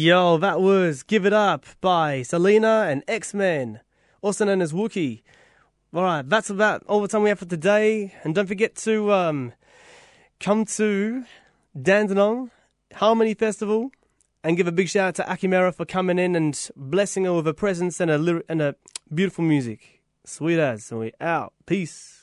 Yo, that was Give It Up by Selena and X Men, also known as Wookie. Alright, that's about all the time we have for today. And don't forget to um, come to Dandenong Harmony Festival and give a big shout out to Akimera for coming in and blessing her with a presence and a, and a beautiful music. Sweet as. and we out. Peace.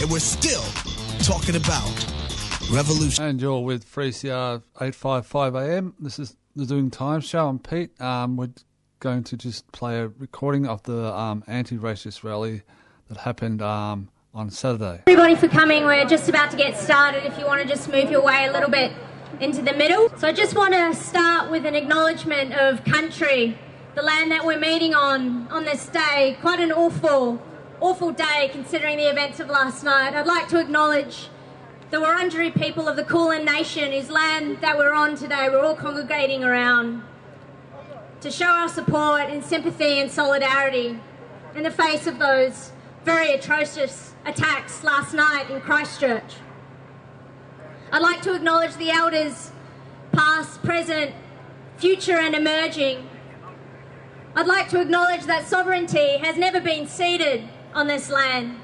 and we're still talking about revolution. And you're with 3CR 855 AM. This is the Doing Time Show. I'm Pete. Um, we're going to just play a recording of the um, anti racist rally that happened um, on Saturday. everybody for coming. We're just about to get started. If you want to just move your way a little bit into the middle. So I just want to start with an acknowledgement of country, the land that we're meeting on on this day. Quite an awful, awful day considering the events of last night. I'd like to acknowledge the Wurundjeri people of the Kulin Nation, whose land that we're on today, we're all congregating around to show our support and sympathy and solidarity in the face of those very atrocious attacks last night in Christchurch. I'd like to acknowledge the elders, past, present, future, and emerging. I'd like to acknowledge that sovereignty has never been ceded on this land.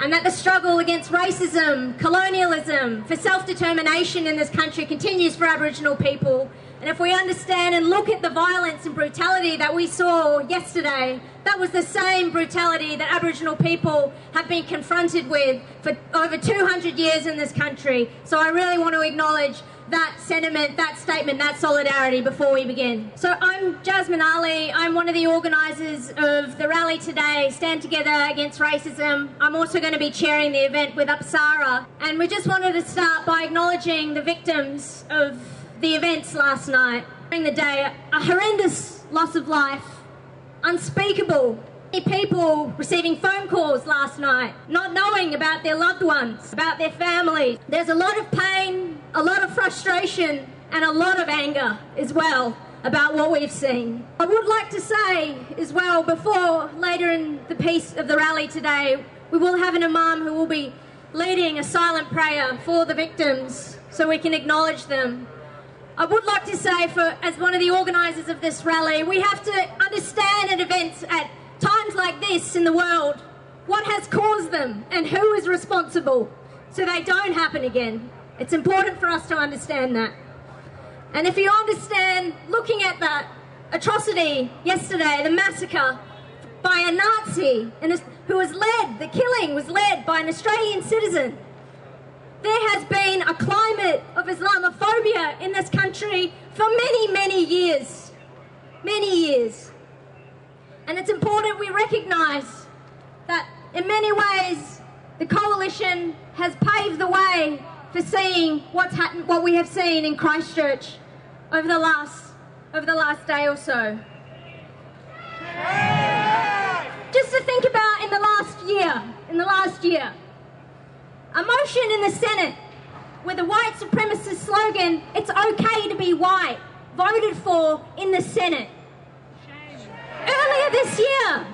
And that the struggle against racism, colonialism, for self determination in this country continues for Aboriginal people. And if we understand and look at the violence and brutality that we saw yesterday, that was the same brutality that Aboriginal people have been confronted with for over 200 years in this country. So I really want to acknowledge that sentiment, that statement, that solidarity before we begin. So I'm Jasmine Ali. I'm one of the organisers of the rally today, Stand Together Against Racism. I'm also going to be chairing the event with Upsara. And we just wanted to start by acknowledging the victims of the events last night. During the day, a horrendous loss of life, unspeakable. People receiving phone calls last night, not knowing about their loved ones, about their families. There's a lot of pain, a lot of frustration, and a lot of anger as well about what we've seen. I would like to say as well, before later in the piece of the rally today, we will have an imam who will be leading a silent prayer for the victims so we can acknowledge them. I would like to say, for as one of the organisers of this rally, we have to understand at events at times like this in the world what has caused them, and who is responsible so they don't happen again. It's important for us to understand that. And if you understand looking at that atrocity yesterday, the massacre by a Nazi who was led, the killing was led by an Australian citizen. There has been a climate of Islamophobia in this country for many, many years. Many years. And it's important we recognise that in many ways the coalition has paved the way for seeing what's happened, what we have seen in Christchurch over the last over the last day or so. Just to think about in the last year, in the last year, a motion in the Senate with the white supremacist slogan, it's okay to be white, voted for in the Senate. Earlier this year,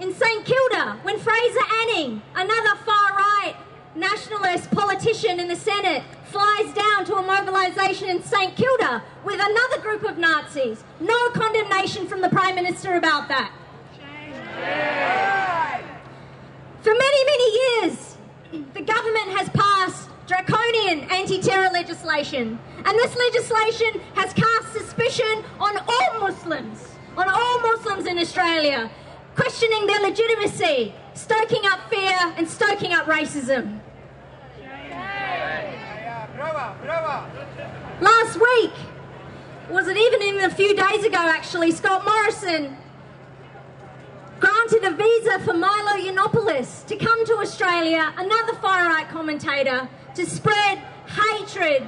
in St Kilda, when Fraser Anning, another far right nationalist politician in the Senate, flies down to a mobilisation in St Kilda with another group of Nazis. No condemnation from the Prime Minister about that. For many, many years, the government has passed draconian anti-terror legislation. And this legislation has cast suspicion on all Muslims, on all Muslims in Australia, questioning their legitimacy, stoking up fear and stoking up racism. Last week, was it even even a few days ago actually, Scott Morrison granted a visa for Milo Yiannopoulos to come to Australia, another far right commentator, to spread hatred,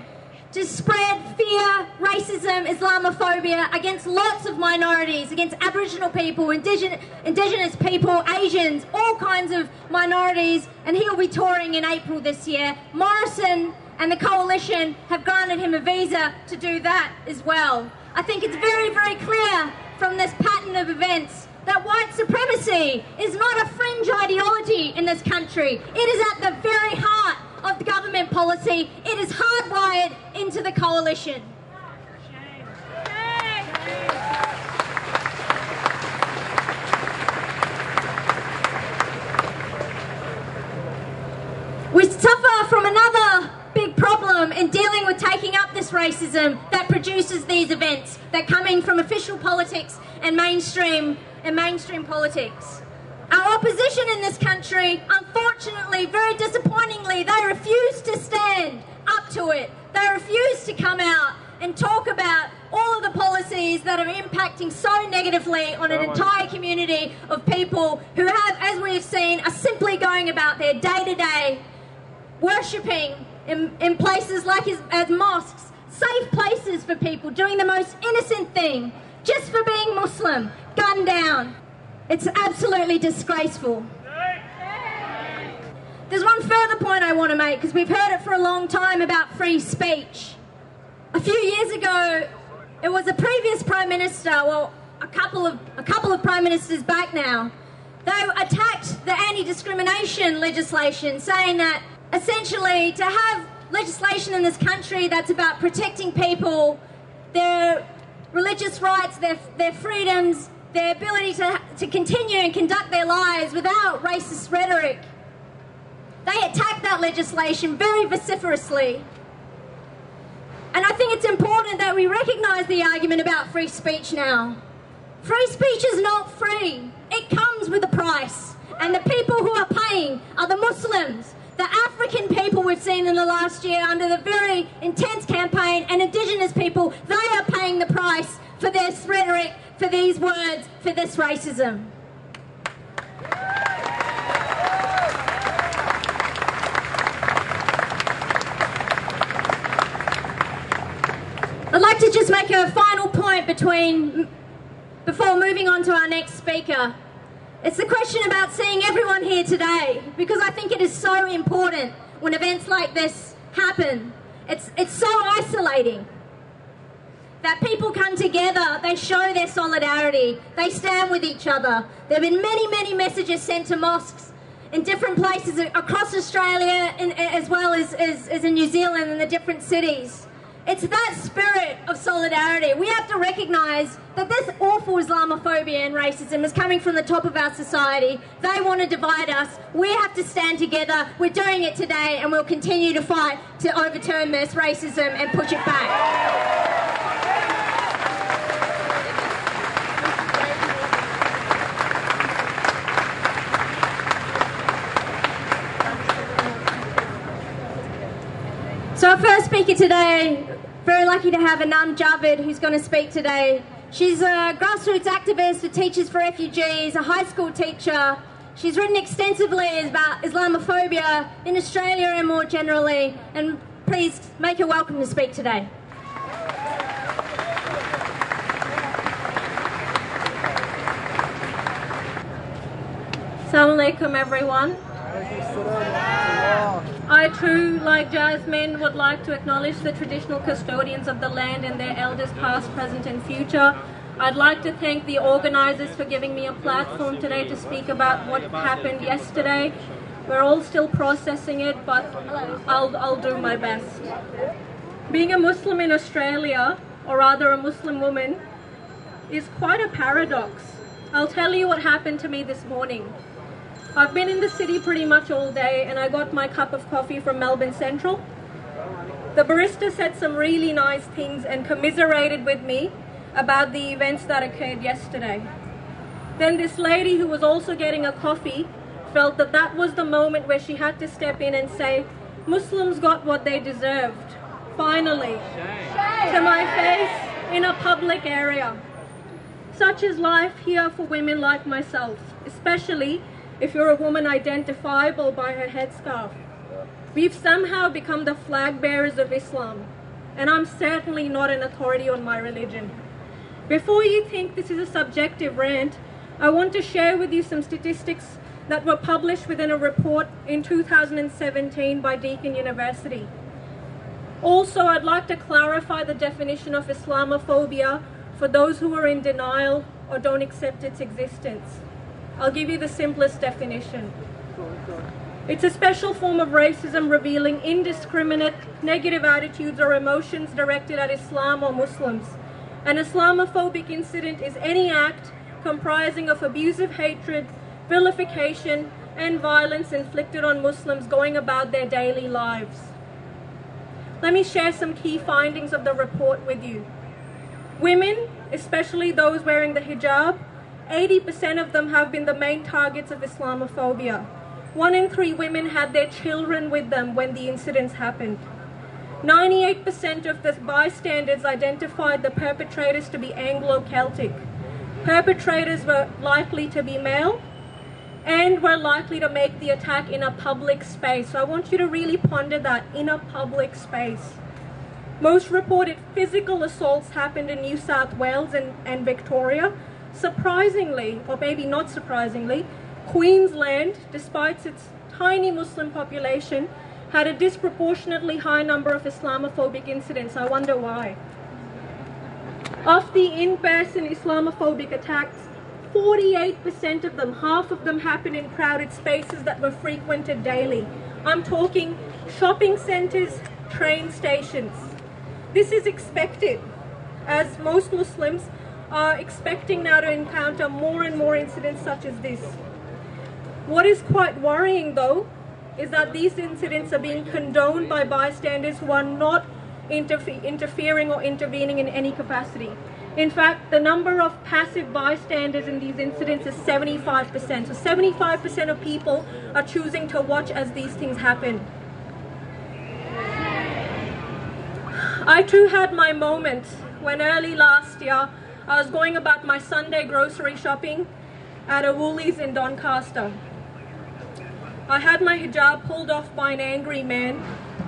to spread fear, racism, Islamophobia against lots of minorities, against Aboriginal people, indigenous, indigenous people, Asians, all kinds of minorities, and he'll be touring in April this year. Morrison and the coalition have granted him a visa to do that as well. I think it's very, very clear from this pattern of events that white supremacy is not a fringe ideology in this country. It is at the very heart of the government policy. It is hardwired into the coalition. We suffer from another big problem in dealing with taking up this racism that produces these events that come in from official politics and mainstream and mainstream politics. Our opposition in this country, unfortunately, very disappointingly, they refuse to stand up to it. They refuse to come out and talk about all of the policies that are impacting so negatively on an entire community of people who have, as we've seen, are simply going about their day to day worshipping in, in places like as, as mosques, safe places for people, doing the most innocent thing just for being Muslim, gunned down. It's absolutely disgraceful. There's one further point I want to make because we've heard it for a long time about free speech. A few years ago, it was a previous prime minister, well, a couple of a couple of prime ministers back now. They attacked the anti-discrimination legislation, saying that essentially to have legislation in this country that's about protecting people, their religious rights, their their freedoms, their ability to, to continue and conduct their lives without racist rhetoric. They attacked that legislation very vociferously. And I think it's important that we recognise the argument about free speech now. Free speech is not free, it comes with a price. And the people who are paying are the Muslims, the African people we've seen in the last year under the very intense campaign, and Indigenous people, they are paying the price for this rhetoric, for these words, for this racism. I'd like to just make a final point between before moving on to our next speaker. It's the question about seeing everyone here today because I think it is so important when events like this happen. It's, it's so isolating that people come together, they show their solidarity, they stand with each other. There have been many, many messages sent to mosques in different places across Australia and, as well as, as, as in New Zealand and the different cities. It's that spirit of solidarity. We have to recognise that this awful Islamophobia and racism is coming from the top of our society. They want to divide us. We have to stand together. We're doing it today and we'll continue to fight to overturn this racism and push it back. So our first speaker today, very lucky to have Anand Javed, who's going to speak today. She's a grassroots activist for Teachers for Refugees, a high school teacher. She's written extensively about Islamophobia in Australia and more generally. And please make her welcome to speak today. Assalamu alaikum everyone. I too, like Jasmine, would like to acknowledge the traditional custodians of the land and their elders past, present and future. I'd like to thank the organisers for giving me a platform today to speak about what happened yesterday. We're all still processing it, but I'll, I'll do my best. Being a Muslim in Australia, or rather a Muslim woman, is quite a paradox. I'll tell you what happened to me this morning. I've been in the city pretty much all day and I got my cup of coffee from Melbourne Central. The barista said some really nice things and commiserated with me about the events that occurred yesterday. Then this lady who was also getting a coffee felt that that was the moment where she had to step in and say, Muslims got what they deserved, finally, to my face in a public area. Such is life here for women like myself, especially if you're a woman identifiable by her headscarf. We've somehow become the flag bearers of Islam, and I'm certainly not an authority on my religion. Before you think this is a subjective rant, I want to share with you some statistics that were published within a report in 2017 by Deakin University. Also, I'd like to clarify the definition of Islamophobia for those who are in denial or don't accept its existence. I'll give you the simplest definition. It's a special form of racism revealing indiscriminate negative attitudes or emotions directed at Islam or Muslims. An Islamophobic incident is any act comprising of abusive hatred, vilification, and violence inflicted on Muslims going about their daily lives. Let me share some key findings of the report with you. Women, especially those wearing the hijab, 80% of them have been the main targets of Islamophobia. One in three women had their children with them when the incidents happened. 98% of the bystanders identified the perpetrators to be Anglo Celtic. Perpetrators were likely to be male and were likely to make the attack in a public space. So I want you to really ponder that in a public space. Most reported physical assaults happened in New South Wales and, and Victoria, Surprisingly, or maybe not surprisingly, Queensland, despite its tiny Muslim population, had a disproportionately high number of Islamophobic incidents. I wonder why. Of the in person Islamophobic attacks, 48% of them, half of them happened in crowded spaces that were frequented daily. I'm talking shopping centres, train stations. This is expected, as most Muslims are expecting now to encounter more and more incidents such as this. What is quite worrying though is that these incidents are being condoned by bystanders who are not interfe- interfering or intervening in any capacity. In fact, the number of passive bystanders in these incidents is 75%. So 75% of people are choosing to watch as these things happen. I too had my moment when early last year I was going about my Sunday grocery shopping at a Woolies in Doncaster. I had my hijab pulled off by an angry man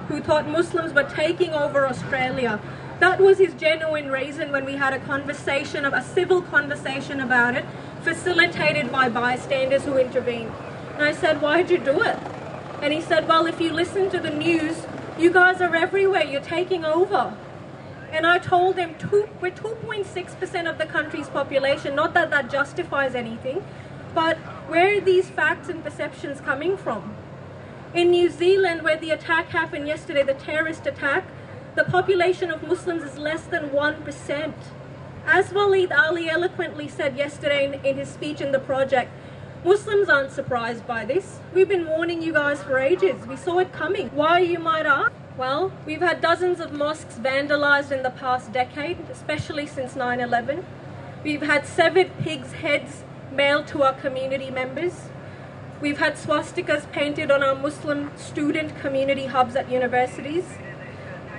who thought Muslims were taking over Australia. That was his genuine reason when we had a conversation, a civil conversation about it, facilitated by bystanders who intervened. And I said, Why'd you do it? And he said, Well, if you listen to the news, you guys are everywhere, you're taking over. And I told them two, we're 2.6% of the country's population, not that that justifies anything, but where are these facts and perceptions coming from? In New Zealand, where the attack happened yesterday, the terrorist attack, the population of Muslims is less than 1%. As Waleed Aly eloquently said yesterday in, in his speech in the project, Muslims aren't surprised by this. We've been warning you guys for ages. We saw it coming. Why, you might ask? Well, we've had dozens of mosques vandalized in the past decade, especially since 9 11. We've had severed pigs' heads mailed to our community members. We've had swastikas painted on our Muslim student community hubs at universities.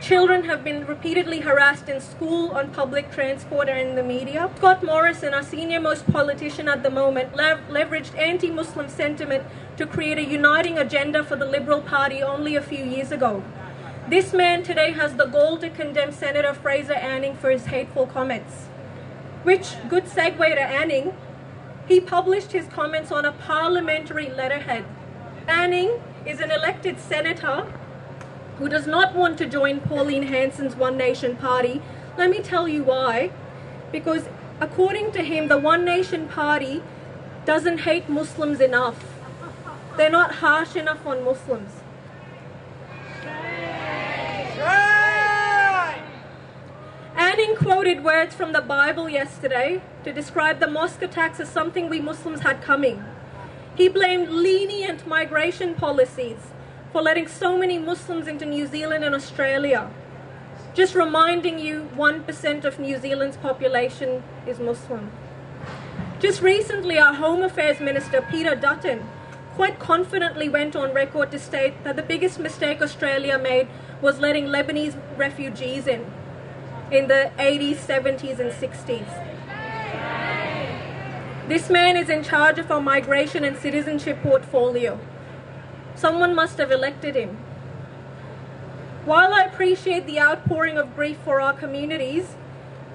Children have been repeatedly harassed in school, on public transport, and in the media. Scott Morrison, our senior most politician at the moment, lev- leveraged anti Muslim sentiment to create a uniting agenda for the Liberal Party only a few years ago. This man today has the gall to condemn Senator Fraser Anning for his hateful comments. Which, good segue to Anning, he published his comments on a parliamentary letterhead. Anning is an elected senator who does not want to join Pauline Hanson's One Nation Party. Let me tell you why. Because according to him, the One Nation Party doesn't hate Muslims enough. They're not harsh enough on Muslims. Anning quoted words from the Bible yesterday to describe the mosque attacks as something we Muslims had coming. He blamed lenient migration policies for letting so many Muslims into New Zealand and Australia. Just reminding you, 1% of New Zealand's population is Muslim. Just recently, our Home Affairs Minister, Peter Dutton, quite confidently went on record to state that the biggest mistake Australia made was letting Lebanese refugees in in the 80s, 70s, and 60s. This man is in charge of our migration and citizenship portfolio. Someone must have elected him. While I appreciate the outpouring of grief for our communities,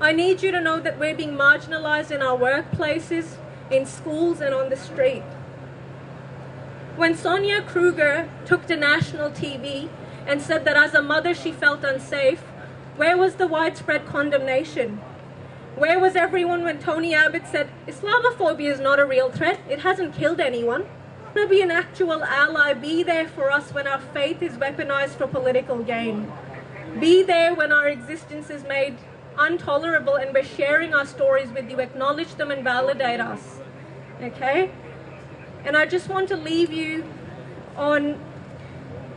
I need you to know that we're being marginalized in our workplaces, in schools, and on the street. When Sonia Kruger took to national TV and said that as a mother she felt unsafe, where was the widespread condemnation? Where was everyone when Tony Abbott said Islamophobia is not a real threat? It hasn't killed anyone. To be an actual ally, be there for us when our faith is weaponized for political gain. Be there when our existence is made intolerable and we're sharing our stories with you. Acknowledge them and validate us. Okay? And I just want to leave you on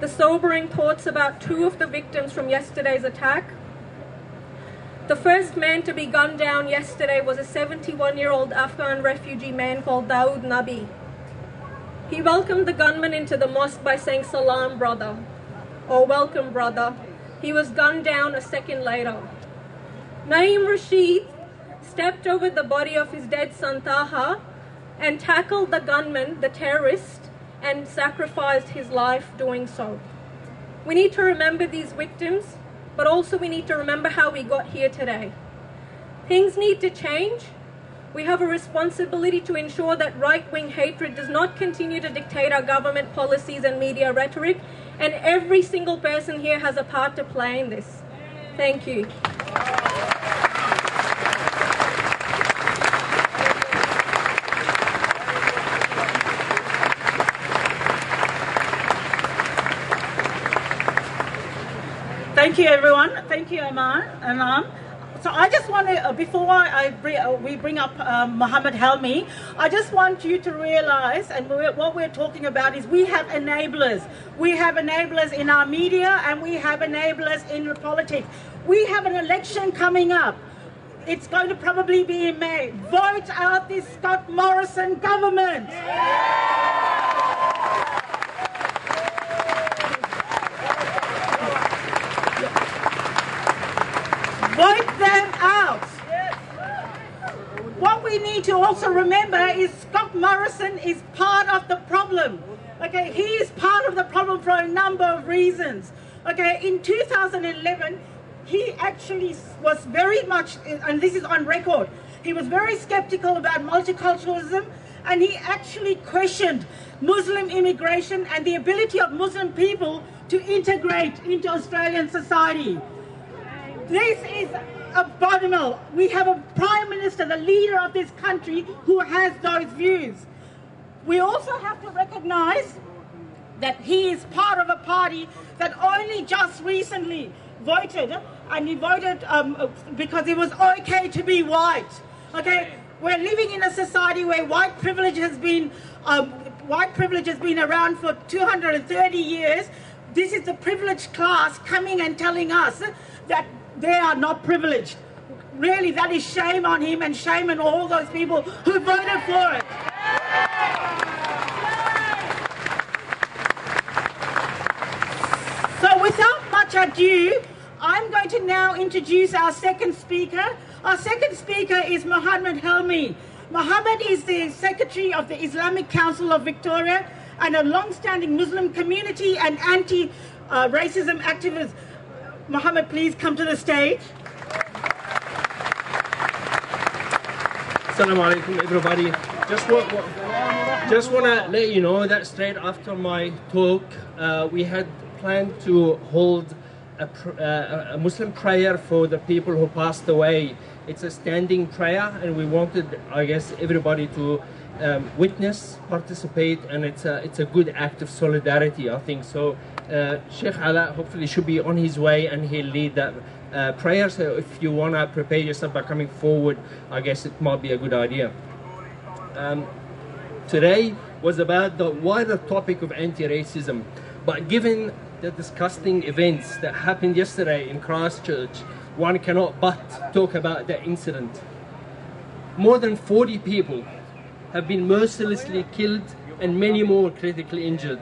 the sobering thoughts about two of the victims from yesterday's attack. The first man to be gunned down yesterday was a 71 year old Afghan refugee man called Daoud Nabi. He welcomed the gunman into the mosque by saying, Salam, brother, or welcome, brother. He was gunned down a second later. Naeem Rashid stepped over the body of his dead son Talha and tackled the gunman, the terrorist, and sacrificed his life doing so. We need to remember these victims but also we need to remember how we got here today. Things need to change. We have a responsibility to ensure that right wing hatred does not continue to dictate our government policies and media rhetoric, and every single person here has a part to play in this. Thank you. Thank you, everyone. Thank you, Aman. Aman. So I just want to, uh, before I bring, uh, we bring up um, Muhammad Helmi, I just want you to realize, and we're, what we're talking about is we have enablers. We have enablers in our media, and we have enablers in politics. We have an election coming up. It's going to probably be in May. Vote out this Scott Morrison government. Vote also remember is Scott Morrison is part of the problem. Okay, he is part of the problem for a number of reasons. Okay, in 2011, he actually was very much, and this is on record, he was very skeptical about multiculturalism and he actually questioned Muslim immigration and the ability of Muslim people to integrate into Australian society. This is abominable. We have a prime minister, the leader of this country, who has those views. We also have to recognize that he is part of a party that only just recently voted, and he voted um, because it was okay to be white. Okay, we're living in a society where white privilege has been um, white privilege has been around for 230 years. This is the privileged class coming and telling us that they are not privileged. Really, that is shame on him and shame on all those people who voted for it. So, without much ado, I'm going to now introduce our second speaker. Our second speaker is Muhammad Helmi. Muhammad is the Secretary of the Islamic Council of Victoria and a long-standing Muslim community and anti-racism activist. Muhammad, please come to the stage. Assalamu alaikum, everybody. Just want, just want to let you know that straight after my talk, uh, we had planned to hold a, uh, a Muslim prayer for the people who passed away. It's a standing prayer, and we wanted, I guess, everybody to um, witness, participate, and it's a it's a good act of solidarity. I think so. Uh, Sheikh Ala hopefully should be on his way, and he'll lead that uh, prayer. So if you wanna prepare yourself by coming forward, I guess it might be a good idea. Um, today was about the wider topic of anti-racism, but given the disgusting events that happened yesterday in Christchurch, one cannot but talk about that incident. More than 40 people have been mercilessly killed and many more critically injured.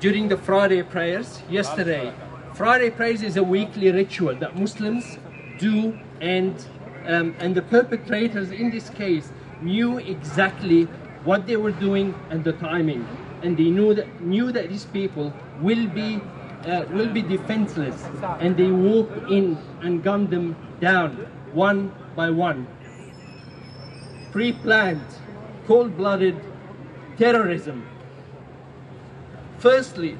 During the Friday prayers yesterday, Friday prayers is a weekly ritual that Muslims do, and um, and the perpetrators in this case knew exactly what they were doing and the timing, and they knew that knew that these people will be uh, will be defenseless, and they walked in and gunned them down one by one. Pre-planned, cold-blooded terrorism. Firstly,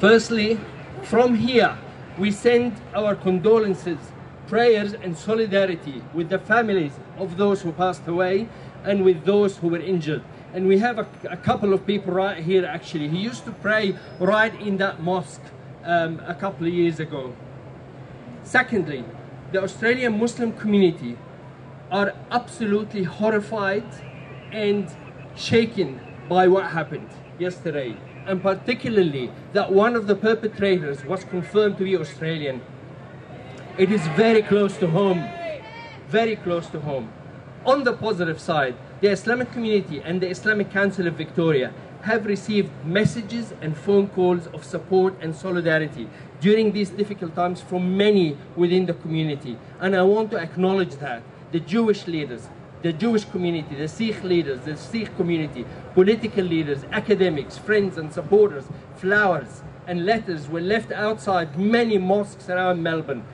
Firstly, from here, we send our condolences, prayers, and solidarity with the families of those who passed away and with those who were injured. And we have a, a couple of people right here actually. He used to pray right in that mosque um, a couple of years ago. Secondly, the Australian Muslim community are absolutely horrified and shaken by what happened yesterday and particularly that one of the perpetrators was confirmed to be Australian. It is very close to home, very close to home. On the positive side, the Islamic community and the Islamic Council of Victoria have received messages and phone calls of support and solidarity during these difficult times from many within the community. And I want to acknowledge that. The Jewish leaders, the Jewish community, the Sikh leaders, the Sikh community, political leaders, academics, friends and supporters, flowers and letters were left outside many mosques around Melbourne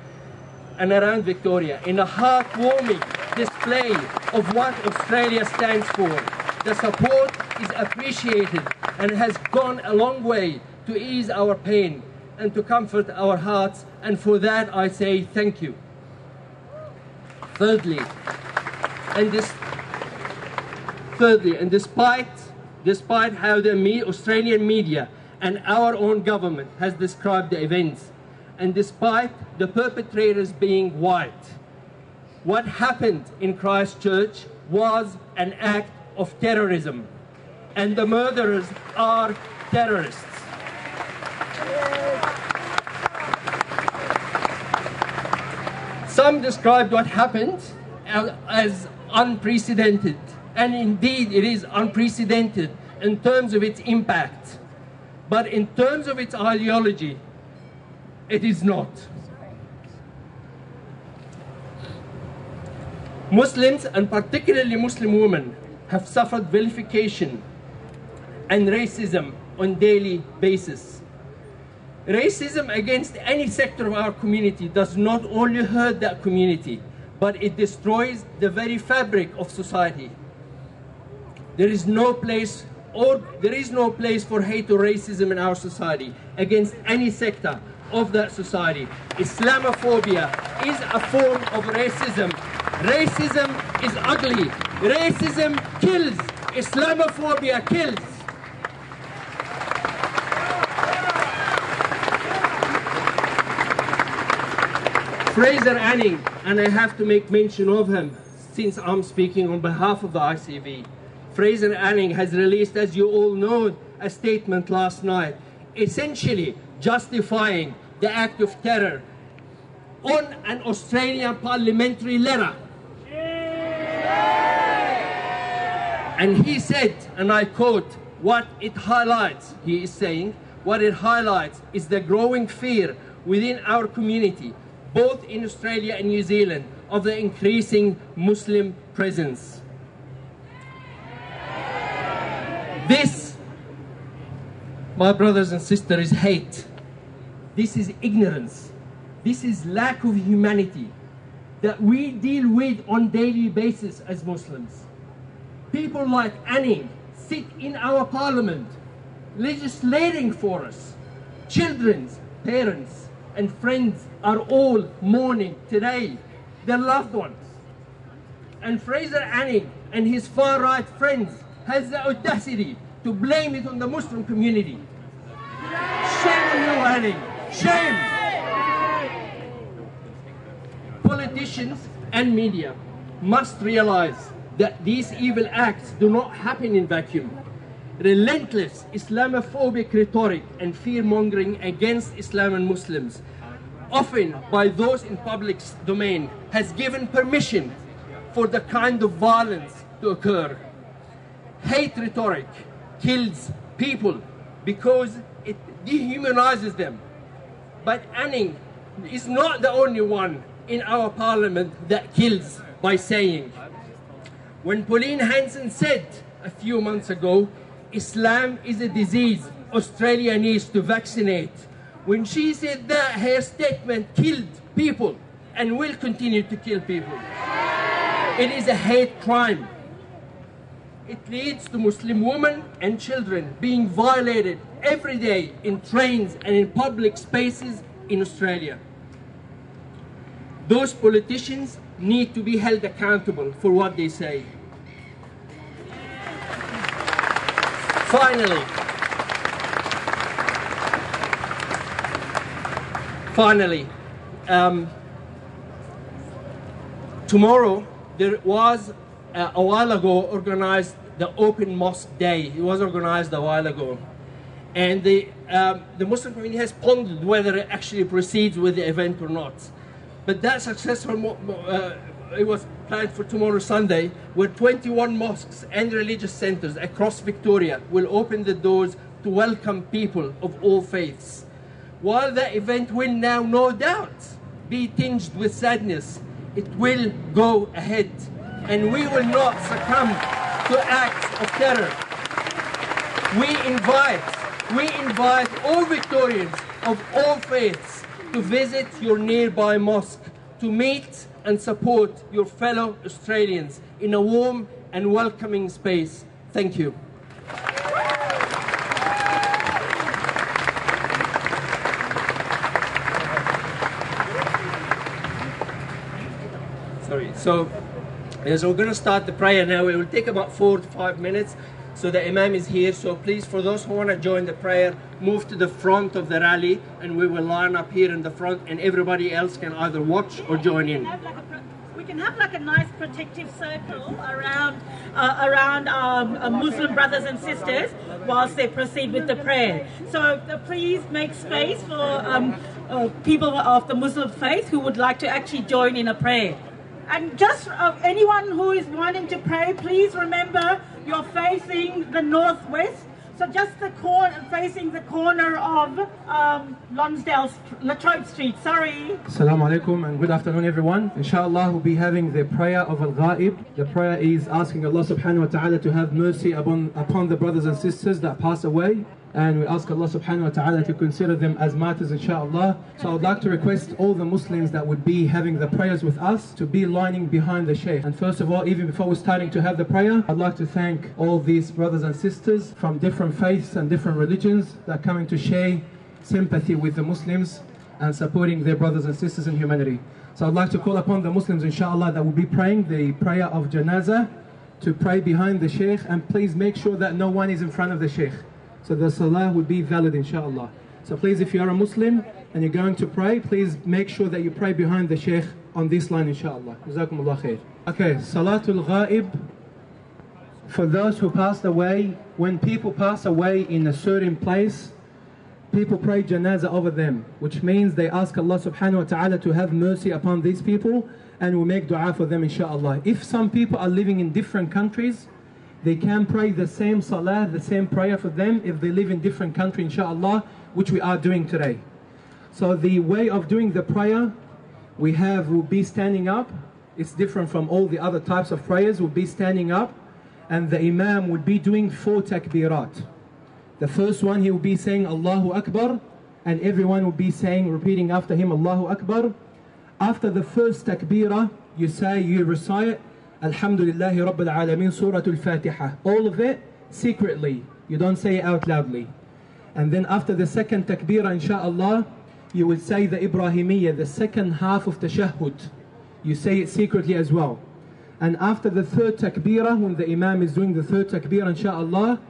and around Victoria in a heartwarming display of what Australia stands for. The support is appreciated and has gone a long way to ease our pain and to comfort our hearts, and for that I say thank you. Thirdly, and this thirdly and despite despite how the australian media and our own government has described the events and despite the perpetrators being white what happened in christchurch was an act of terrorism and the murderers are terrorists some described what happened as unprecedented. And indeed, it is unprecedented in terms of its impact. But in terms of its ideology, it is not. Muslims, and particularly Muslim women, have suffered vilification and racism on daily basis. Racism against any sector of our community does not only hurt that community, but it destroys the very fabric of society. There is no place or there is no place for hate or racism in our society against any sector of that society. Islamophobia is a form of racism. Racism is ugly. Racism kills. Islamophobia kills. Fraser Anning, and I have to make mention of him since I'm speaking on behalf of the ICV. Fraser Anning has released, as you all know, a statement last night, essentially justifying the act of terror on an Australian parliamentary letter. And he said, and I quote, what it highlights, he is saying, what it highlights is the growing fear within our community, both in Australia and New Zealand, of the increasing Muslim presence. This, my brothers and sisters, is hate. This is ignorance. This is lack of humanity that we deal with on daily basis as Muslims. People like Anning sit in our parliament legislating for us. Children's parents and friends are all mourning today their loved ones. And Fraser Anning and his far-right friends has the audacity to blame it on the Muslim community. Shame on you, Anning. Shame. Politicians and media must realize that these evil acts do not happen in vacuum. Relentless Islamophobic rhetoric and fear-mongering against Islam and Muslims, often by those in public domain, has given permission for the kind of violence to occur. Hate rhetoric kills people because it dehumanizes them. But Anning is not the only one in our parliament that kills by saying. When Pauline Hanson said a few months ago, Islam is a disease Australia needs to vaccinate, when she said that, her statement killed people and will continue to kill people. It is a hate crime. It leads to Muslim women and children being violated every day in trains and in public spaces in Australia. Those politicians need to be held accountable for what they say. Finally, finally, um, tomorrow there was uh, a while ago organized the Open Mosque Day. It was organized a while ago. And the, um, the Muslim community has pondered whether it actually proceeds with the event or not. But that successful, uh, it was planned for tomorrow Sunday, where 21 mosques and religious centers across Victoria will open the doors to welcome people of all faiths. While the event will now no doubt be tinged with sadness, it will go ahead and we will not succumb to acts of terror. We invite, we invite all Victorians of all faiths to visit your nearby mosque to meet and support your fellow Australians in a warm and welcoming space. Thank you. Sorry. So, so we're going to start the prayer now. It will take about four to five minutes. So the Imam is here. So please, for those who want to join the prayer, move to the front of the rally, and we will line up here in the front, and everybody else can either watch or join in. We can have like a nice protective circle around uh, around our uh, Muslim brothers and sisters whilst they proceed with the prayer. So uh, please make space for um, uh, people of the Muslim faith who would like to actually join in a prayer. And just uh, anyone who is wanting to pray, please remember you're facing the northwest. So just the corner, facing the corner of um, Lonsdale, Latrobe Street, sorry. Assalamu alaikum and good afternoon everyone. Inshallah we'll be having the prayer of Al-Ghaib. The prayer is asking Allah subhanahu wa ta'ala to have mercy upon, upon the brothers and sisters that pass away and we ask Allah subhanahu wa ta'ala to consider them as martyrs inshallah. So I would like to request all the Muslims that would be having the prayers with us to be lining behind the Shaykh. And first of all, even before we're starting to have the prayer, I'd like to thank all these brothers and sisters from different faiths and different religions that are coming to share sympathy with the Muslims and supporting their brothers and sisters in humanity. So I'd like to call upon the Muslims inshallah that will be praying the prayer of janazah to pray behind the Shaykh and please make sure that no one is in front of the Shaykh. So the salah would be valid inshallah. So please if you are a Muslim, and you're going to pray, please make sure that you pray behind the Sheikh on this line, inshallah. Jazakumullah khair. Okay, Salatul Ghaib. For those who passed away, when people pass away in a certain place, people pray janazah over them, which means they ask Allah subhanahu wa ta'ala to have mercy upon these people and we make dua for them inshallah. If some people are living in different countries, they can pray the same salah, the same prayer for them if they live in different country inshallah, which we are doing today. So the way of doing the prayer we have will be standing up. It's different from all the other types of prayers. We'll be standing up and the Imam would be doing four takbirat. The first one he will be saying Allahu Akbar and everyone will be saying, repeating after him Allahu Akbar. After the first takbirah, you say, you recite Alhamdulillahi Rabbil Alameen Surah Al-Fatiha. All of it secretly. You don't say it out loudly. And then after the second takbirah, inshallah, you will say the Ibrahimiyya, the second half of the tashahhud. You say it secretly as well. And after the third takbirah, when the Imam is doing the third takbirah, inshallah,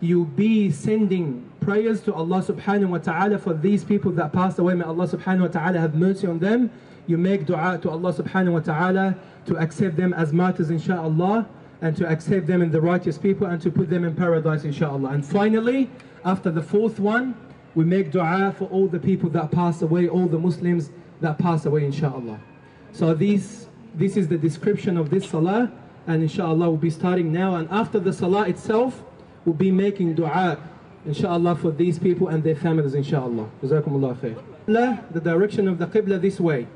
you be sending prayers to Allah subhanahu wa ta'ala for these people that passed away. May Allah subhanahu wa ta'ala have mercy on them. You make dua to Allah subhanahu wa ta'ala to accept them as martyrs, inshallah, and to accept them in the righteous people and to put them in paradise, inshallah. And finally, after the fourth one, we make dua for all the people that pass away, all the Muslims that pass away, inshallah. So this, this is the description of this salah, and inshallah we'll be starting now. And after the salah itself, we'll be making dua, inshallah, for these people and their families, inshallah. Jazakumullah khair. The direction of the Qibla this way.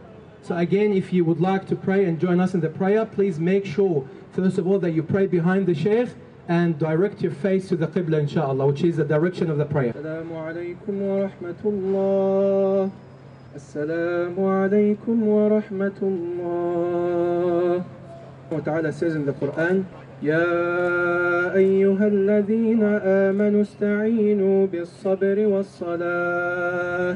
So again, if you would like to pray and join us in the prayer, please make sure, first of all, that you pray behind the Shaykh and direct your face to the Qibla, inshallah, which is the direction of the prayer. Assalamu alaikum wa rahmatullah. Assalamu alaikum wa rahmatullah. Allah Ta'ala says in the Quran, يا أيها الذين آمنوا استعينوا بالصبر والصلاة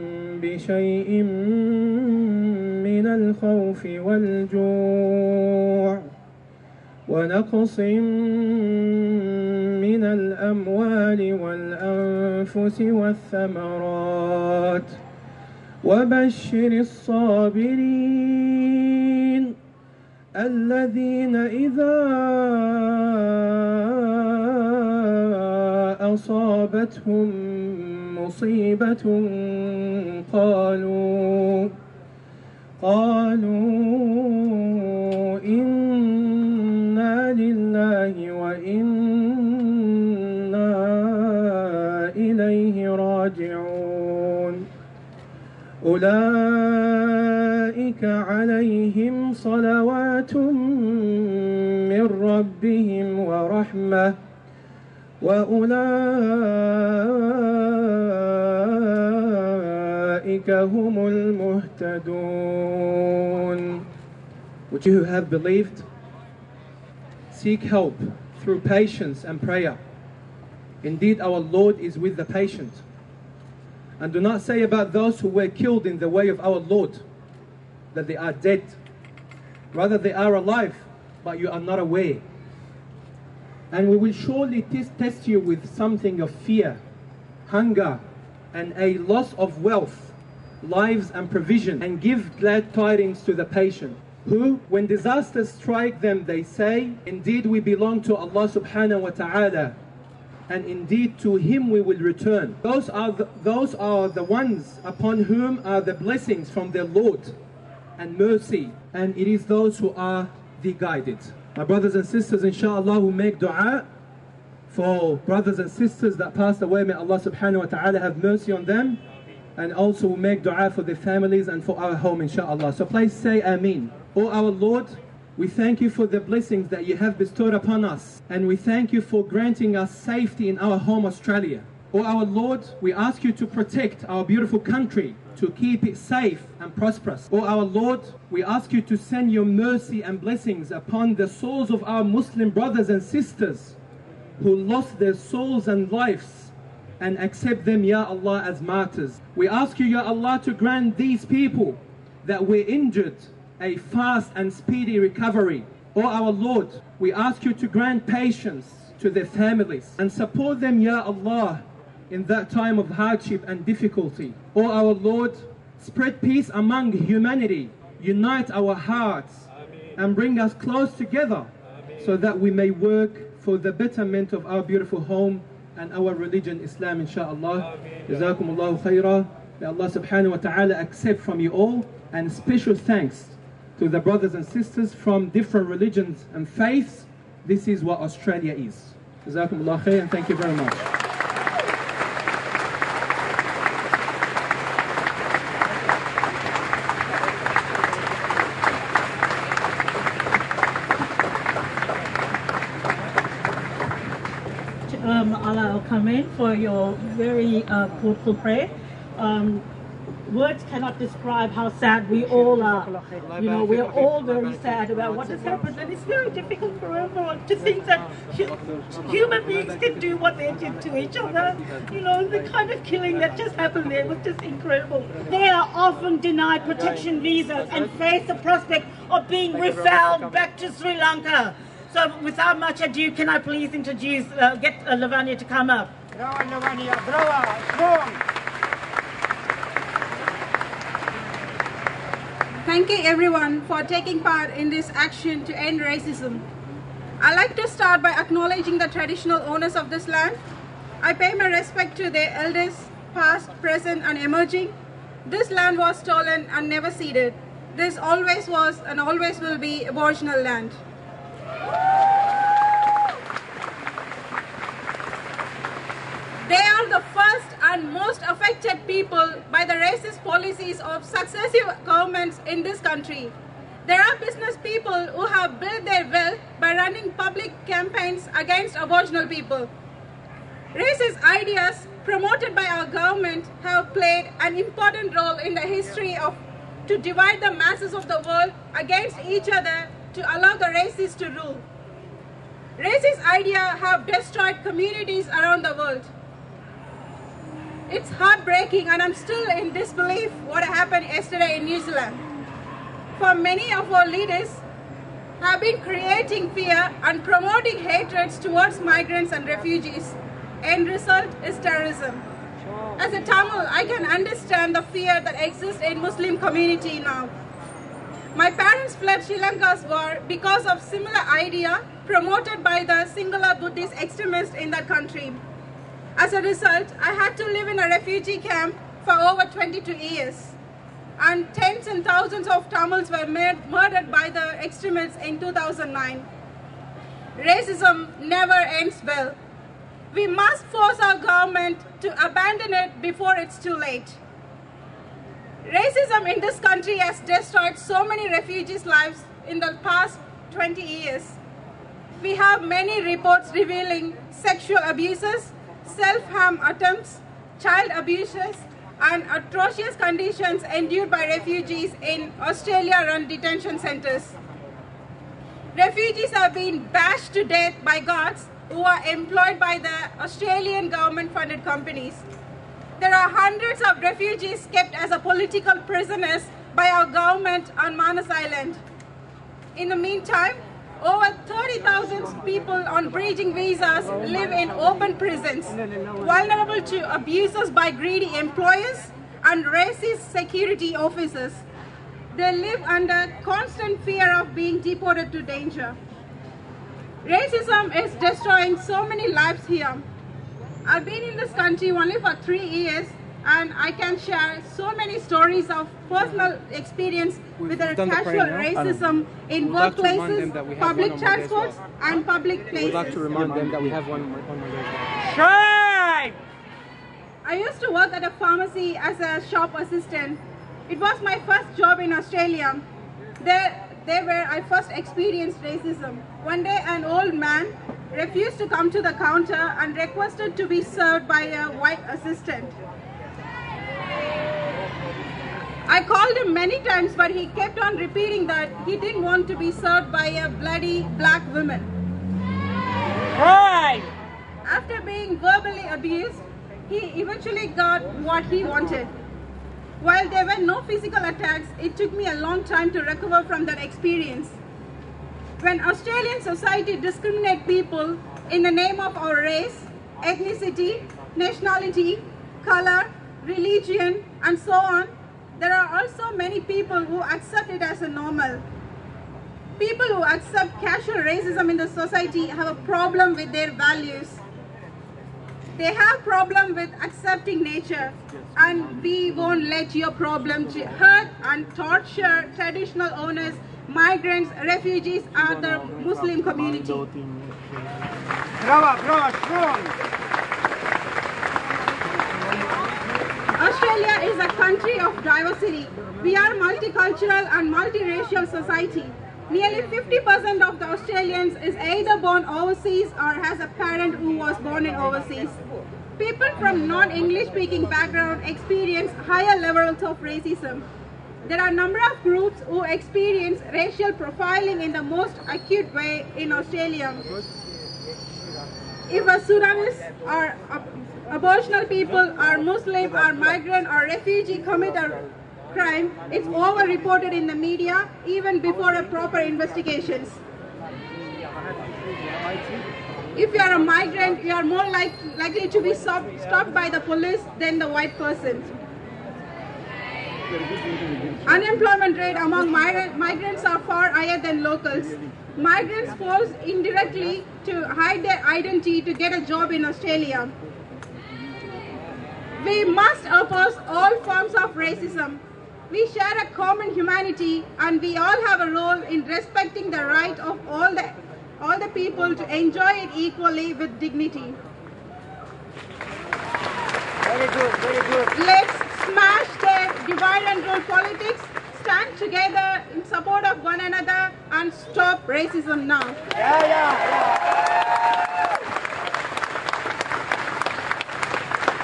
بشيء من الخوف والجوع ونقص من الأموال والأنفس والثمرات وبشر الصابرين الذين إذا أصابتهم مصيبة قالوا قالوا إنا لله وإنا إليه راجعون. أولئك عليهم صلوات من ربهم ورحمة وأولئك هم المهتدون Would you who have believed seek help through patience and prayer? Indeed, our Lord is with the patient. And do not say about those who were killed in the way of our Lord that they are dead. Rather, they are alive, but you are not aware. And we will surely test you with something of fear, hunger, and a loss of wealth, lives, and provision, and give glad tidings to the patient. Who, when disasters strike them, they say, Indeed, we belong to Allah subhanahu wa ta'ala, and indeed to Him we will return. Those are, the, those are the ones upon whom are the blessings from their Lord and mercy, and it is those who are the guided. My brothers and sisters, inshallah, will make dua for brothers and sisters that passed away. May Allah subhanahu wa ta'ala have mercy on them. And also we'll make dua for their families and for our home, inshallah. So please say Ameen. O our Lord, we thank you for the blessings that you have bestowed upon us. And we thank you for granting us safety in our home, Australia. O our Lord, we ask you to protect our beautiful country, to keep it safe and prosperous. O our Lord, we ask you to send your mercy and blessings upon the souls of our Muslim brothers and sisters who lost their souls and lives and accept them, Ya Allah, as martyrs. We ask you, Ya Allah, to grant these people that were injured a fast and speedy recovery. O our Lord, we ask you to grant patience to their families and support them, Ya Allah, in that time of hardship and difficulty. O our Lord, spread peace among humanity, unite our hearts, and bring us close together so that we may work for the betterment of our beautiful home and our religion, Islam, inshallah. Jazakum Allahu khairah. May Allah subhanahu wa ta'ala accept from you all, and special thanks to the brothers and sisters from different religions and faiths. This is what Australia is. Jazakum Allah khair, and thank you very much. um, Allah Kamen for your very uh, thoughtful prayer. Um, words cannot describe how sad we all are. You know, we are all very sad about what has happened, and it's very difficult for everyone to think that human beings can do what they did to each other. You know, the kind of killing that just happened there was just incredible. They are often denied protection visas and face the prospect of being refouled back to Sri Lanka. So, without much ado, can I please introduce, uh, get uh, Lavanya to come up? Thank you everyone for taking part in this action to end racism. I'd like to start by acknowledging the traditional owners of this land. I pay my respect to their elders, past, present, and emerging. This land was stolen and never ceded. This always was and always will be Aboriginal land. They are the first and most affected people by the racist policies of successive governments in this country. There are business people who have built their wealth by running public campaigns against Aboriginal people. Racist ideas promoted by our government have played an important role in the history of to divide the masses of the world against each other to allow the racists to rule. Racist ideas have destroyed communities around the world. It's heartbreaking and I'm still in disbelief what happened yesterday in New Zealand. For many of our leaders have been creating fear and promoting hatreds towards migrants and refugees. End result is terrorism. As a Tamil, I can understand the fear that exists in Muslim community now. My parents fled Sri Lanka's war because of similar idea promoted by the Sinhala Buddhist extremists in that country. As a result, I had to live in a refugee camp for over 22 years. And tens and thousands of Tamils were mur- murdered by the extremists in 2009. Racism never ends well. We must force our government to abandon it before it's too late. Racism in this country has destroyed so many refugees' lives in the past 20 years. We have many reports revealing sexual abuses, self harm attempts, child abuses, and atrocious conditions endured by refugees in Australia run detention centers. Refugees are being bashed to death by guards who are employed by the Australian government funded companies. There are hundreds of refugees kept as a political prisoners by our government on Manus Island. In the meantime, over 30,000 people on bridging visas live in open prisons, vulnerable to abuses by greedy employers and racist security officers. They live under constant fear of being deported to danger. Racism is destroying so many lives here. I've been in this country only for three years and I can share so many stories of personal experience with the done the casual prayer racism in We'd like to remind them workplaces, that public one on Monday as well. and public places. We'd like to remind them that we have one on Monday as well. Shame! I used to work at a pharmacy as a shop assistant. It was my first job in Australia. There, there where I first experienced racism. One day, an old man refused to come to the counter and requested to be served by a white assistant. I called him many times, but he kept on repeating that he didn't want to be served by a bloody black woman. Right. After being verbally abused, he eventually got what he wanted. While there were no physical attacks, it took me a long time to recover from that experience. When Australian society discriminate people in the name of our race, ethnicity, nationality, color, religion, and so on, there are also many people who accept it as a normal. People who accept casual racism in the society have a problem with their values. They have problem with accepting nature and we won't let your problem hurt and torture traditional owners, migrants, refugees and the Muslim community. Brava, brava, strong. Australia is a country of diversity. We are multicultural and multiracial society. Nearly 50% of the Australians is either born overseas or has a parent who was born in overseas. People from non-English speaking background experience higher levels of racism. There are a number of groups who experience racial profiling in the most acute way in Australia. If a Sudanese or Aboriginal people are Muslim are migrant or refugee commit a crime, it's over-reported in the media even before a proper investigations. If you are a migrant, you are more like, likely to be stop, stopped by the police than the white person. Unemployment rate among migrant, migrants are far higher than locals. Migrants forced indirectly to hide their identity to get a job in Australia. We must oppose all forms of racism. We share a common humanity and we all have a role in respecting the right of all the, all the people to enjoy it equally with dignity. Very good, very good. Let's smash the divide and rule politics, stand together in support of one another and stop racism now. Yeah, yeah,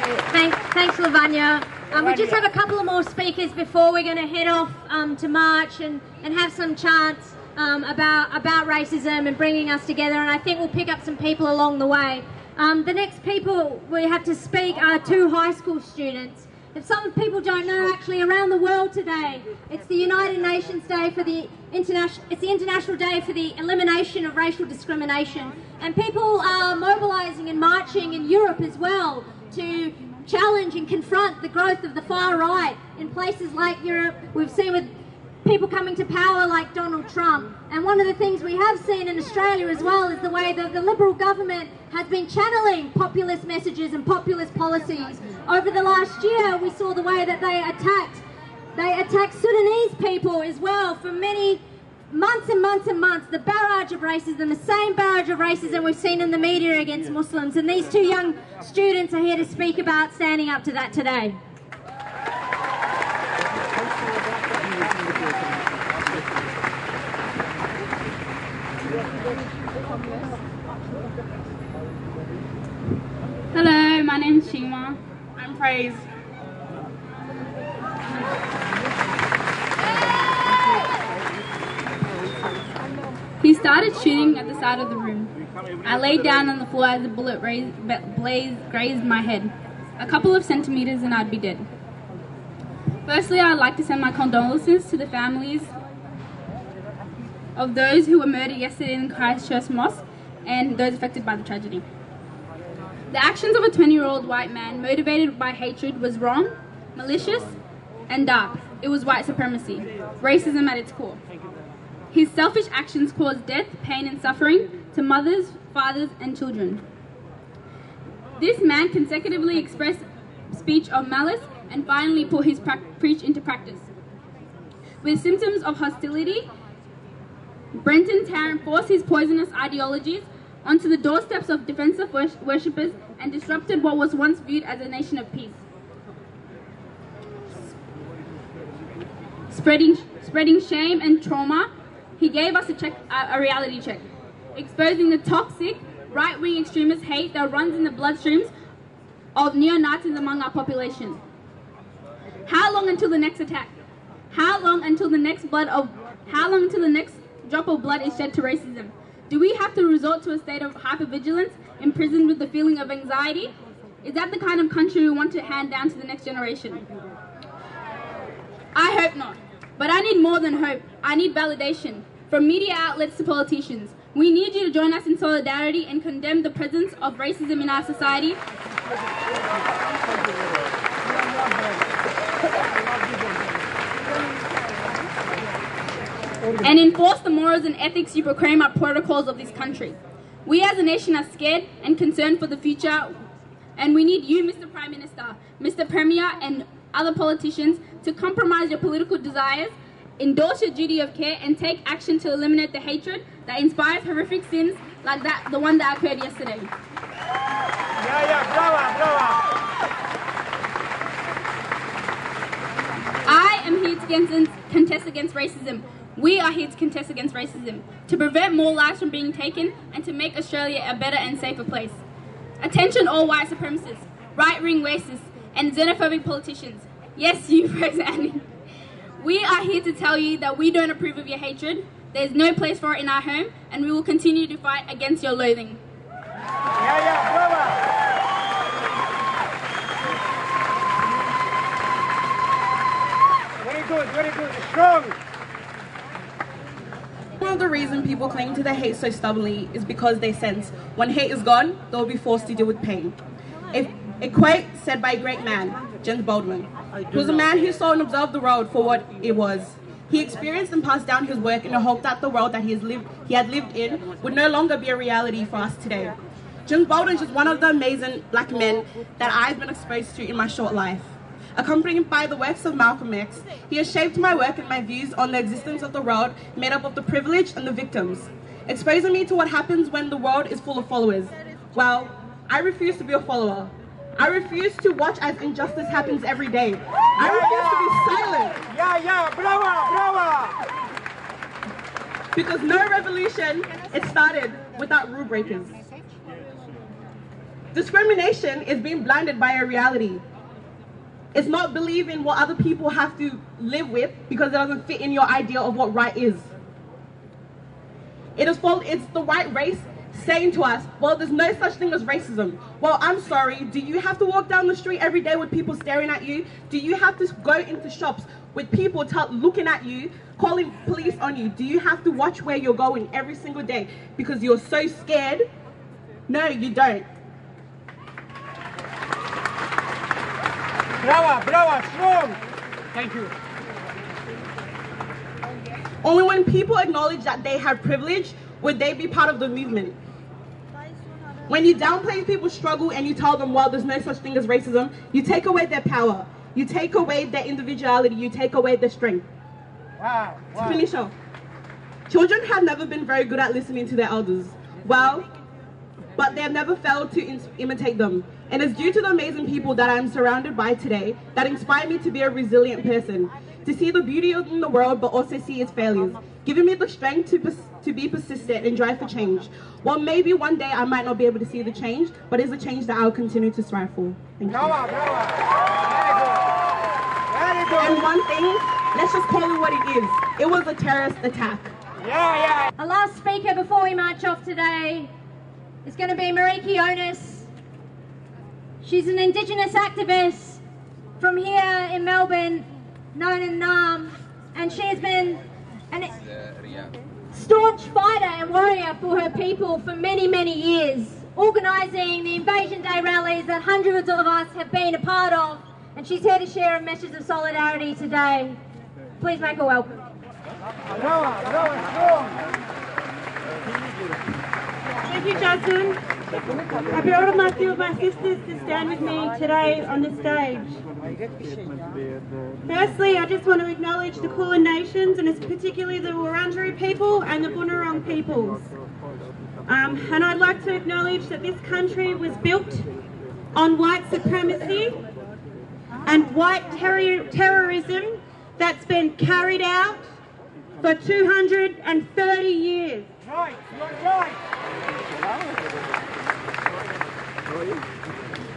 Thanks, thanks, Lavanya. Um, we just have a couple of more speakers before we're going to head off um, to march and, and have some chants um, about about racism and bringing us together. And I think we'll pick up some people along the way. Um, the next people we have to speak are two high school students. If some people don't know, actually around the world today, it's the United Nations Day for the international. It's the International Day for the elimination of racial discrimination, and people are mobilising and marching in Europe as well to challenge and confront the growth of the far right in places like Europe. We've seen with people coming to power like Donald Trump. And one of the things we have seen in Australia as well is the way that the Liberal government has been channeling populist messages and populist policies. Over the last year, we saw the way that they attacked they attacked Sudanese people as well for many months and months and months, the barrage of racism, the same barrage of racism we've seen in the media against Muslims. And these two young students are here to speak about standing up to that today. Hello, my name's Shima. I'm Praise. Started shooting at the side of the room. I laid down on the floor as the bullet raised, blazed, grazed my head. A couple of centimeters and I'd be dead. Firstly, I'd like to send my condolences to the families of those who were murdered yesterday in Christchurch Mosque and those affected by the tragedy. The actions of a 20 year old white man motivated by hatred was wrong, malicious, and dark. It was white supremacy, racism at its core. His selfish actions caused death, pain, and suffering to mothers, fathers, and children. This man consecutively expressed speech of malice and finally put his preach into practice. With symptoms of hostility, Brenton Tarrant forced his poisonous ideologies onto the doorsteps of defensive worshippers and disrupted what was once viewed as a nation of peace. Spreading, spreading shame and trauma he gave us a, check, a reality check, exposing the toxic, right wing extremist hate that runs in the bloodstreams of neo Nazis among our population. How long until the next attack? How long until the next blood of how long until the next drop of blood is shed to racism? Do we have to resort to a state of hypervigilance, imprisoned with the feeling of anxiety? Is that the kind of country we want to hand down to the next generation? I hope not. But I need more than hope. I need validation. From media outlets to politicians. We need you to join us in solidarity and condemn the presence of racism in our society. and enforce the morals and ethics you proclaim are protocols of this country. We as a nation are scared and concerned for the future, and we need you, Mr. Prime Minister, Mr. Premier, and other politicians to compromise your political desires, endorse your duty of care, and take action to eliminate the hatred that inspires horrific sins like that, the one that occurred yesterday. Yeah, yeah, brava, brava. I am here to contest against racism. We are here to contest against racism, to prevent more lives from being taken, and to make Australia a better and safer place. Attention all white supremacists, right-wing racists, and xenophobic politicians. Yes, you, President. We are here to tell you that we don't approve of your hatred. There's no place for it in our home, and we will continue to fight against your loathing. Yeah, yeah, brother. Very good, very good. Strong. One of the reasons people cling to their hate so stubbornly is because they sense when hate is gone, they'll be forced to deal with pain. If a quote said by a great man, James Baldwin. He was a man who saw and observed the world for what it was. He experienced and passed down his work in the hope that the world that he, has lived, he had lived in would no longer be a reality for us today. James Baldwin is just one of the amazing black men that I've been exposed to in my short life. Accompanied by the works of Malcolm X, he has shaped my work and my views on the existence of the world made up of the privileged and the victims, exposing me to what happens when the world is full of followers. Well, I refuse to be a follower. I refuse to watch as injustice happens every day. I refuse to be silent. Yeah, yeah, brava, brava. Because no revolution is started without rule breakers. Discrimination is being blinded by a reality. It's not believing what other people have to live with because it doesn't fit in your idea of what right is. It is fault, it's the white race saying to us, well, there's no such thing as racism. Well, I'm sorry, do you have to walk down the street every day with people staring at you? Do you have to go into shops with people looking at you, calling police on you? Do you have to watch where you're going every single day because you're so scared? No, you don't. Brava, brava, strong. Thank you. Only when people acknowledge that they have privilege would they be part of the movement. When you downplay people's struggle and you tell them, well, there's no such thing as racism, you take away their power. You take away their individuality. You take away their strength. Wow. wow. To finish off, children have never been very good at listening to their elders. Well, but they have never failed to imitate them. And it's due to the amazing people that I'm surrounded by today that inspire me to be a resilient person, to see the beauty in the world but also see its failures, giving me the strength to, to be persistent and drive for change. Well, maybe one day I might not be able to see the change, but it's a change that I'll continue to strive for. Thank you. Bravo, bravo. Very good. Very good. And one thing, let's just call it what it is. It was a terrorist attack. Yeah, yeah. Our last speaker before we march off today is going to be Meriki Onus. She's an Indigenous activist from here in Melbourne, known as Naarm, and she has been a staunch fighter and warrior for her people for many, many years, organising the Invasion Day rallies that hundreds of us have been a part of, and she's here to share a message of solidarity today. Please make her welcome. Thank you, Justin. I brought my two of my sisters to stand with me today on the stage. Firstly, I just want to acknowledge the Kulin Nations, and it's particularly the Wurundjeri people and the Bunurong peoples. Um, and I'd like to acknowledge that this country was built on white supremacy and white ter terrorism that's been carried out for 230 years.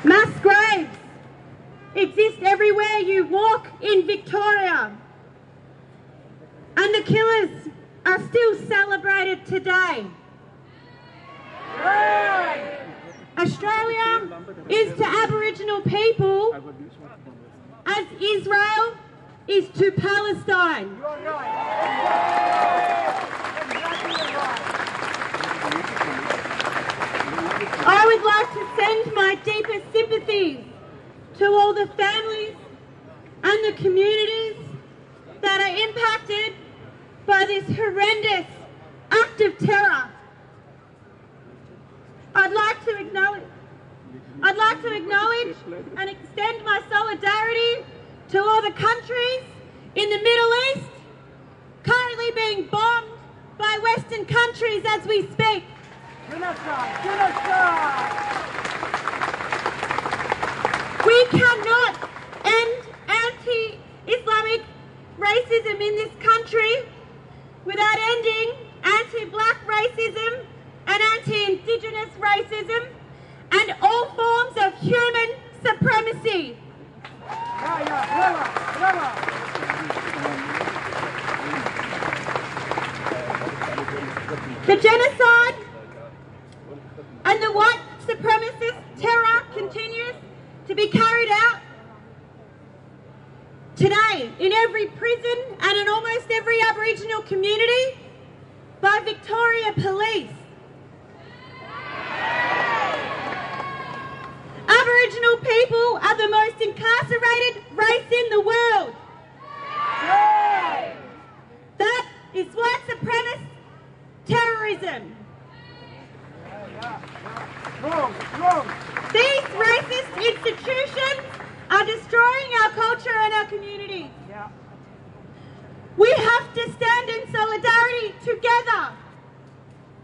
Mass graves exist everywhere you walk in Victoria. And the killers are still celebrated today. Australia is to Aboriginal people as Israel is to Palestine. I would like to send to all the families and the communities that are impacted by this horrendous act of terror. I'd like to acknowledge I'd like to acknowledge and extend my solidarity to all the countries in the Middle East currently being bombed by Western countries as we speak. Genocide! Genocide! We cannot end anti-Islamic racism in this country without ending anti-black racism and anti-indigenous racism and all forms of human supremacy. The genocide and the white supremacist terror continues to be carried out today in every prison and in almost every Aboriginal community by Victoria Police. Aboriginal people are the most incarcerated race in the world. That is white supremacist terrorism. These racist institutions are destroying our culture and our communities. We have to stand in solidarity together,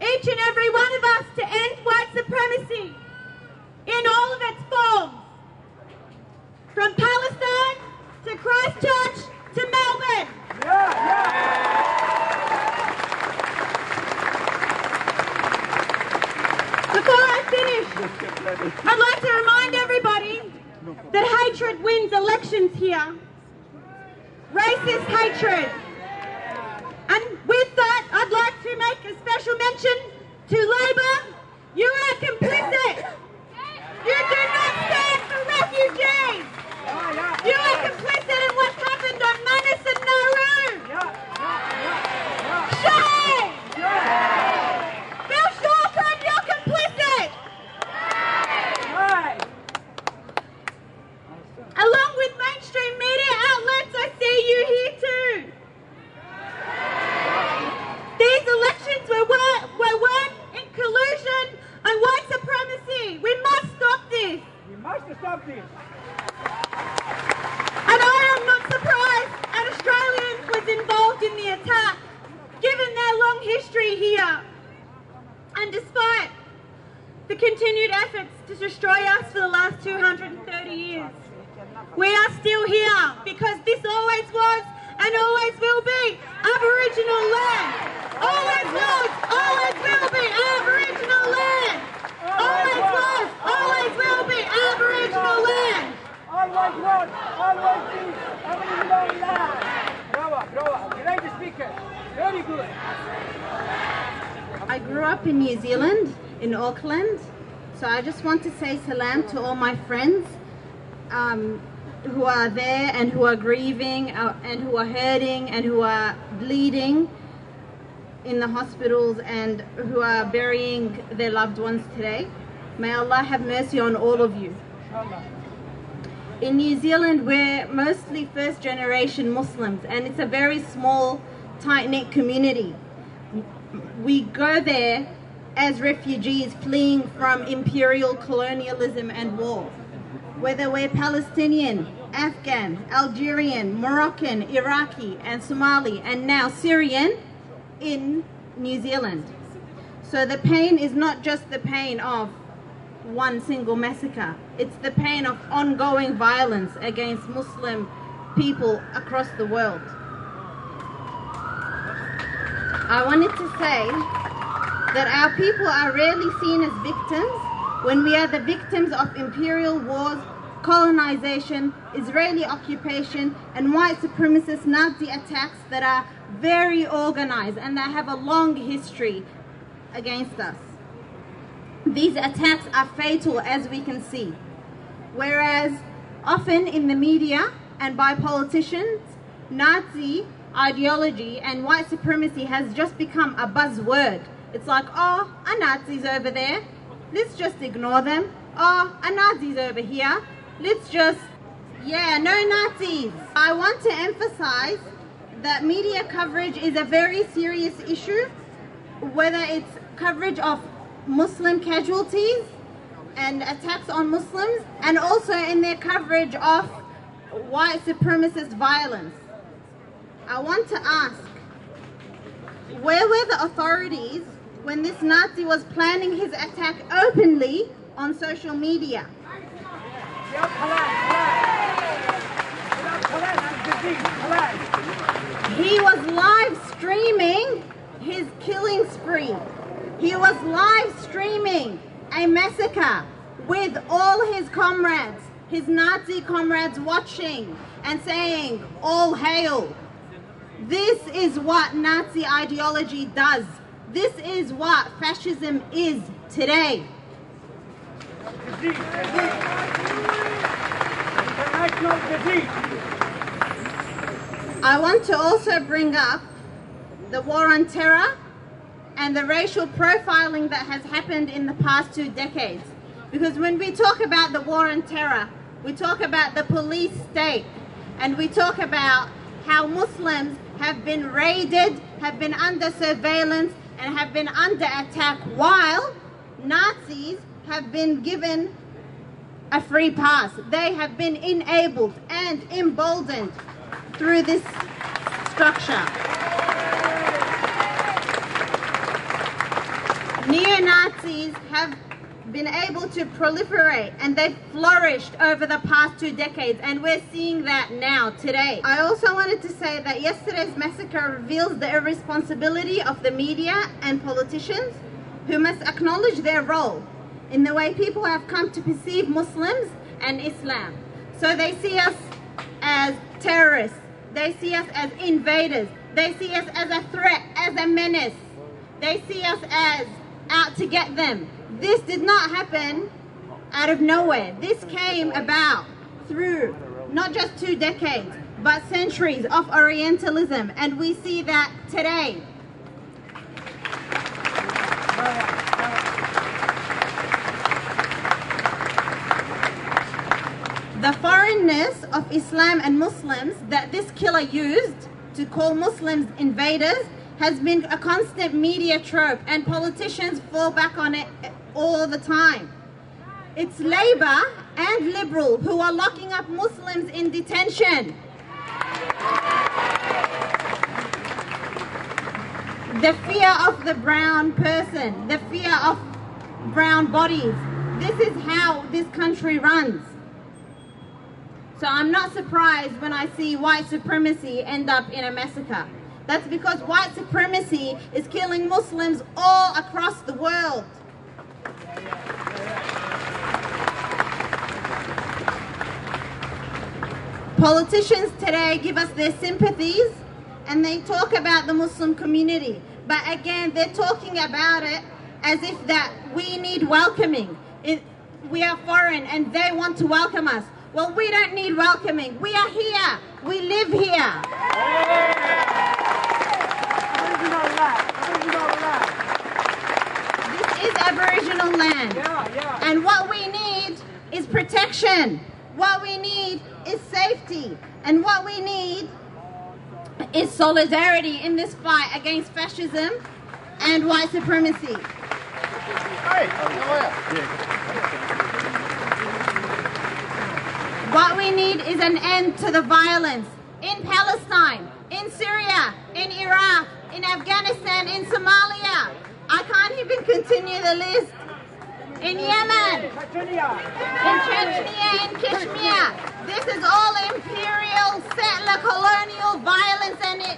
each and every one of us, to end white supremacy in all of its forms. From Palestine to Christchurch to Melbourne. Before I finish, I'd like to remind everybody that hatred wins elections here. Racist hatred. And with that, I'd like to make a special mention to Labor. You are complicit. You do not stand for refugees. You are complicit in what happened on Manus and Nauru. Shame! Bill Shorten, you're complicit. Along with mainstream media outlets, I see you here too. These elections were, won, were won in collusion and white supremacy. We must stop this. We must stop this. And I am not surprised an Australian was involved in the attack, given their long history here. And despite the continued efforts to destroy us for the last 230 years, we are still here because this always was and always will be Aboriginal land. Always was, always will be Aboriginal land. Always was, always will be Aboriginal land. Always was, always be Aboriginal land. Bravo, bravo. Great speaker. Very good. I grew up in New Zealand, in Auckland, so I just want to say salam to all my friends um, who are there and who are grieving uh, and who are hurting and who are bleeding in the hospitals and who are burying their loved ones today. May Allah have mercy on all of you. In New Zealand, we're mostly first generation Muslims and it's a very small, tight knit community. We go there as refugees fleeing from imperial colonialism and war. Whether we're Palestinian, Afghan, Algerian, Moroccan, Iraqi, and Somali, and now Syrian in New Zealand. So the pain is not just the pain of one single massacre, it's the pain of ongoing violence against Muslim people across the world. I wanted to say that our people are rarely seen as victims, when we are the victims of imperial wars, colonization, Israeli occupation, and white supremacist Nazi attacks that are very organized and that have a long history against us. These attacks are fatal, as we can see. Whereas often in the media and by politicians, Nazi ideology and white supremacy has just become a buzzword. It's like, oh, a Nazi's over there. Let's just ignore them. Oh, a Nazi's over here. Let's just, yeah, no Nazis. I want to emphasize that media coverage is a very serious issue, whether it's coverage of Muslim casualties and attacks on Muslims, and also in their coverage of white supremacist violence. I want to ask, where were the authorities when this Nazi was planning his attack openly on social media? He was live streaming his killing spree. He was live streaming a massacre with all his comrades, his Nazi comrades watching and saying, All hail. This is what Nazi ideology does. This is what fascism is today. I want to also bring up the war on terror and the racial profiling that has happened in the past two decades. Because when we talk about the war on terror, we talk about the police state and we talk about how Muslims have been raided, have been under surveillance, and have been under attack while Nazis have been given a free pass. They have been enabled and emboldened through this structure. Neo Nazis have been able to proliferate and they've flourished over the past two decades, and we're seeing that now, today. I also wanted to say that yesterday's massacre reveals the irresponsibility of the media and politicians who must acknowledge their role in the way people have come to perceive Muslims and Islam. So they see us as terrorists, they see us as invaders, they see us as a threat, as a menace, they see us as out to get them. This did not happen out of nowhere. This came about through not just two decades, but centuries of Orientalism, and we see that today. The foreignness of Islam and Muslims that this killer used to call Muslims invaders has been a constant media trope, and politicians fall back on it all the time. It's Labour and Liberal who are locking up Muslims in detention. The fear of the brown person, the fear of brown bodies. This is how this country runs. So I'm not surprised when I see white supremacy end up in a massacre. That's because white supremacy is killing Muslims all across the world. Politicians today give us their sympathies and they talk about the Muslim community. But again, they're talking about it as if that we need welcoming. It, we are foreign and they want to welcome us. Well, we don't need welcoming. We are here. We live here. Aboriginal land. And what we need is protection. What we need is safety. And what we need is solidarity in this fight against fascism and white supremacy. What we need is an end to the violence in Palestine, in Syria, in Iraq, in Afghanistan, in Somalia. I can't even continue the list. In Yemen, in Chechnya, in Kashmir. This is all imperial, settler, colonial violence, and it